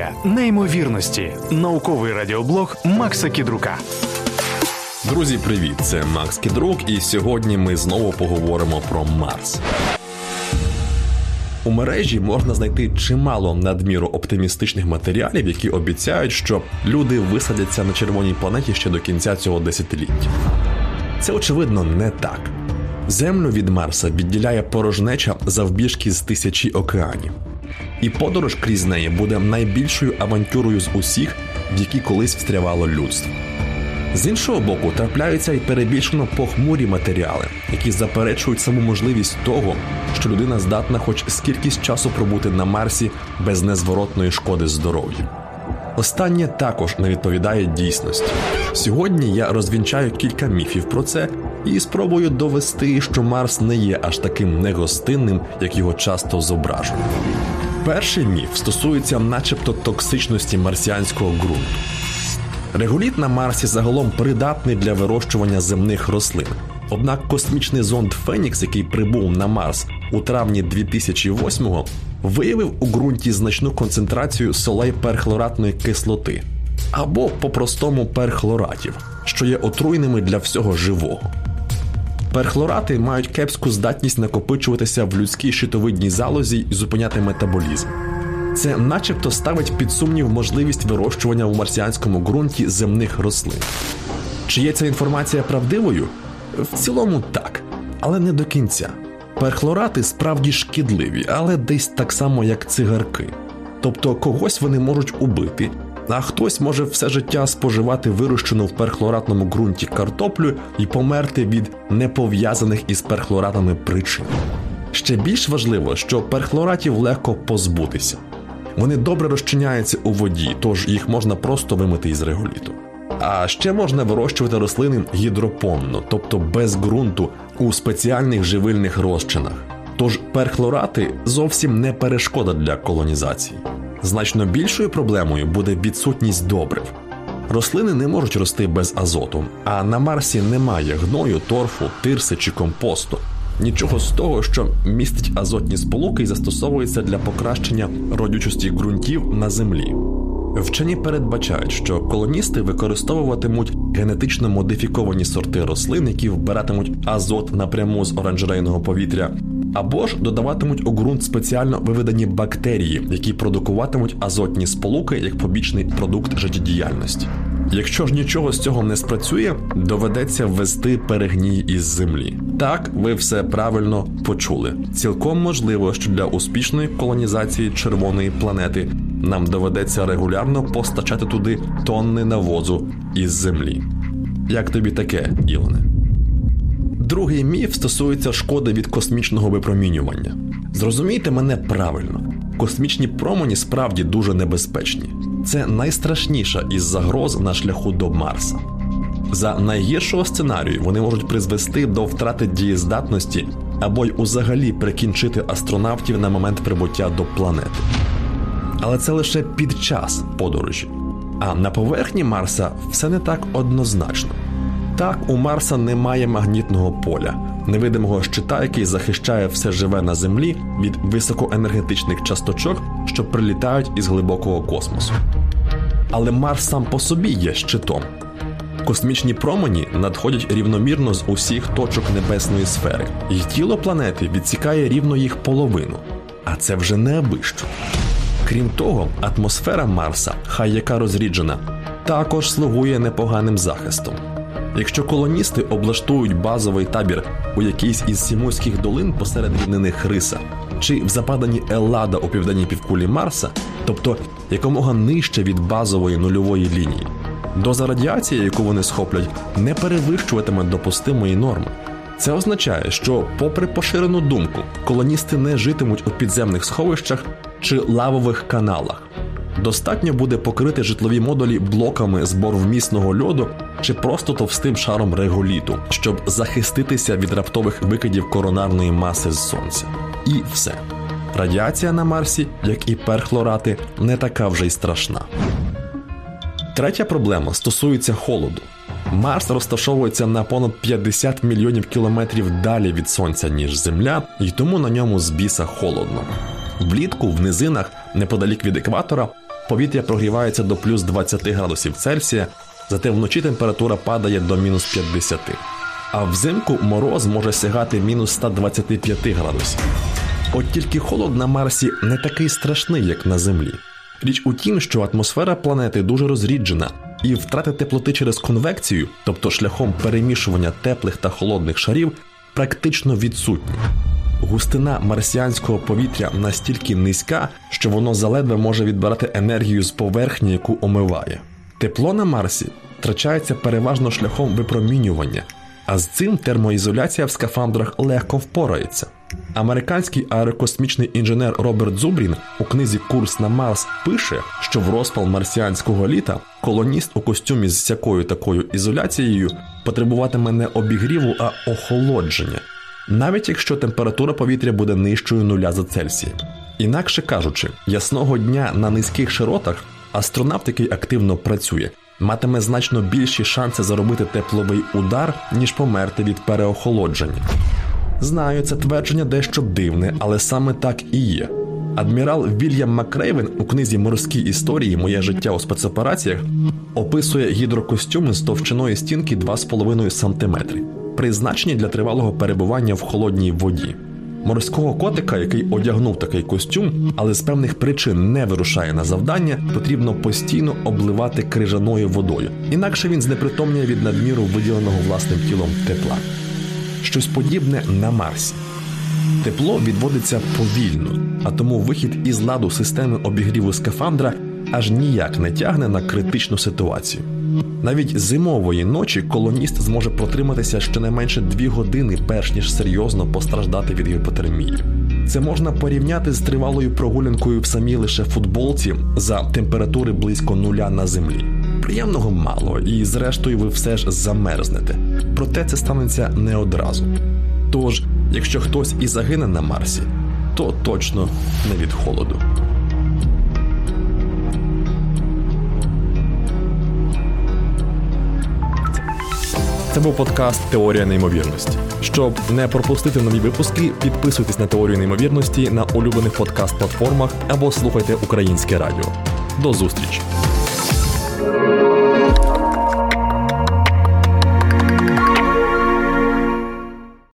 Теорія неймовірності. Науковий радіоблог Макса Кідрука. Друзі, привіт! Це Макс Кідрук, і сьогодні ми знову поговоримо про Марс. У мережі можна знайти чимало надміру оптимістичних матеріалів, які обіцяють, що люди висадяться на червоній планеті ще до кінця цього десятиліття. Це очевидно не так. Землю від Марса відділяє порожнеча завбіжки з тисячі океанів, і подорож крізь неї буде найбільшою авантюрою з усіх, в які колись встрявало людство. З іншого боку, трапляються й перебільшено похмурі матеріали, які заперечують саму можливість того, що людина здатна хоч скількись часу пробути на Марсі без незворотної шкоди здоров'ю. Останнє також не відповідає дійсності. Сьогодні я розвінчаю кілька міфів про це і спробую довести, що Марс не є аж таким негостинним, як його часто зображують. Перший міф стосується, начебто, токсичності марсіанського ґрунту. Реголіт на Марсі загалом придатний для вирощування земних рослин. Однак космічний зонд Фенікс, який прибув на Марс у травні 2008-го, виявив у ґрунті значну концентрацію солей перхлоратної кислоти або по-простому перхлоратів, що є отруйними для всього живого. Перхлорати мають кепську здатність накопичуватися в людській щитовидній залозі і зупиняти метаболізм. Це начебто ставить під сумнів можливість вирощування у марсіанському ґрунті земних рослин. Чи є ця інформація правдивою? В цілому так, але не до кінця. Перхлорати справді шкідливі, але десь так само, як цигарки. Тобто когось вони можуть убити, а хтось може все життя споживати вирощену в перхлоратному ґрунті картоплю і померти від непов'язаних із перхлоратами причин. Ще більш важливо, що перхлоратів легко позбутися. Вони добре розчиняються у воді, тож їх можна просто вимити із реголіту. А ще можна вирощувати рослини гідропонно, тобто без ґрунту у спеціальних живильних розчинах. Тож перхлорати зовсім не перешкода для колонізації. Значно більшою проблемою буде відсутність добрив. Рослини не можуть рости без азоту, а на Марсі немає гною, торфу, тирси чи компосту. Нічого з того, що містить азотні сполуки і застосовується для покращення родючості ґрунтів на землі. Вчені передбачають, що колоністи використовуватимуть генетично модифіковані сорти рослин, які вбиратимуть азот напряму з оранжерейного повітря, або ж додаватимуть у ґрунт спеціально виведені бактерії, які продукуватимуть азотні сполуки як побічний продукт життєдіяльності. Якщо ж нічого з цього не спрацює, доведеться ввести перегній із землі. Так, ви все правильно почули. Цілком можливо, що для успішної колонізації червоної планети нам доведеться регулярно постачати туди тонни навозу із землі. Як тобі таке, Ілоне? Другий міф стосується шкоди від космічного випромінювання. Зрозумійте мене правильно, космічні промені справді дуже небезпечні. Це найстрашніша із загроз на шляху до Марса. За найгіршого сценарію вони можуть призвести до втрати дієздатності або й узагалі прикінчити астронавтів на момент прибуття до планети. Але це лише під час подорожі. А на поверхні Марса все не так однозначно. Так, у Марса немає магнітного поля, невидимого щита, який захищає все живе на Землі від високоенергетичних часточок, що прилітають із глибокого космосу. Але Марс сам по собі є щитом. Космічні промені надходять рівномірно з усіх точок небесної сфери, і тіло планети відсікає рівно їх половину. А це вже не абищо. Крім того, атмосфера Марса, хай яка розріджена, також слугує непоганим захистом. Якщо колоністи облаштують базовий табір у якійсь із сімойських долин посеред рівнини Хриса чи в западанні Еллада у південній півкулі Марса, тобто якомога нижче від базової нульової лінії, доза радіації, яку вони схоплять, не перевищуватиме допустимої норми. Це означає, що, попри поширену думку, колоністи не житимуть у підземних сховищах чи лавових каналах. Достатньо буде покрити житлові модулі блоками з борвмісного льоду чи просто товстим шаром реголіту, щоб захиститися від раптових викидів коронарної маси з сонця. І все. Радіація на Марсі, як і перхлорати, не така вже й страшна. Третя проблема стосується холоду. Марс розташовується на понад 50 мільйонів кілометрів далі від сонця, ніж Земля, і тому на ньому з біса холодно. Влітку в низинах, неподалік від екватора, повітря прогрівається до плюс 20 градусів Цельсія, зате вночі температура падає до мінус 50. А взимку мороз може сягати мінус 125 градусів. От тільки холод на Марсі не такий страшний, як на Землі. Річ у тім, що атмосфера планети дуже розріджена, і втрати теплоти через конвекцію, тобто шляхом перемішування теплих та холодних шарів, практично відсутні. Густина марсіанського повітря настільки низька, що воно заледве може відбирати енергію з поверхні, яку омиває. Тепло на Марсі втрачається переважно шляхом випромінювання, а з цим термоізоляція в скафандрах легко впорається. Американський аерокосмічний інженер Роберт Зубрін у книзі Курс на Марс пише, що в розпал марсіанського літа колоніст у костюмі з всякою такою ізоляцією потребуватиме не обігріву, а охолодження, навіть якщо температура повітря буде нижчою нуля за Цельсія. Інакше кажучи, ясного дня на низьких широтах астронавт, який активно працює, матиме значно більші шанси заробити тепловий удар, ніж померти від переохолодження. Знаю, це твердження дещо дивне, але саме так і є. Адмірал Вільям Макрейвен у книзі Морські історії Моє життя у спецопераціях описує гідрокостюми з товщиною стінки 2,5 см, призначені для тривалого перебування в холодній воді. Морського котика, який одягнув такий костюм, але з певних причин не вирушає на завдання, потрібно постійно обливати крижаною водою, інакше він знепритомніє від надміру виділеного власним тілом тепла. Щось подібне на Марсі. Тепло відводиться повільно, а тому вихід із ладу системи обігріву скафандра аж ніяк не тягне на критичну ситуацію. Навіть зимової ночі колоніст зможе протриматися щонайменше дві години, перш ніж серйозно постраждати від гіпотермії. Це можна порівняти з тривалою прогулянкою в самій лише футболці за температури близько нуля на землі. Приємного мало, і зрештою ви все ж замерзнете. Проте це станеться не одразу. Тож, якщо хтось і загине на Марсі, то точно не від холоду. Це був подкаст Теорія неймовірності. Щоб не пропустити нові випуски, підписуйтесь на теорію неймовірності на улюблених подкаст-платформах або слухайте українське радіо. До зустрічі!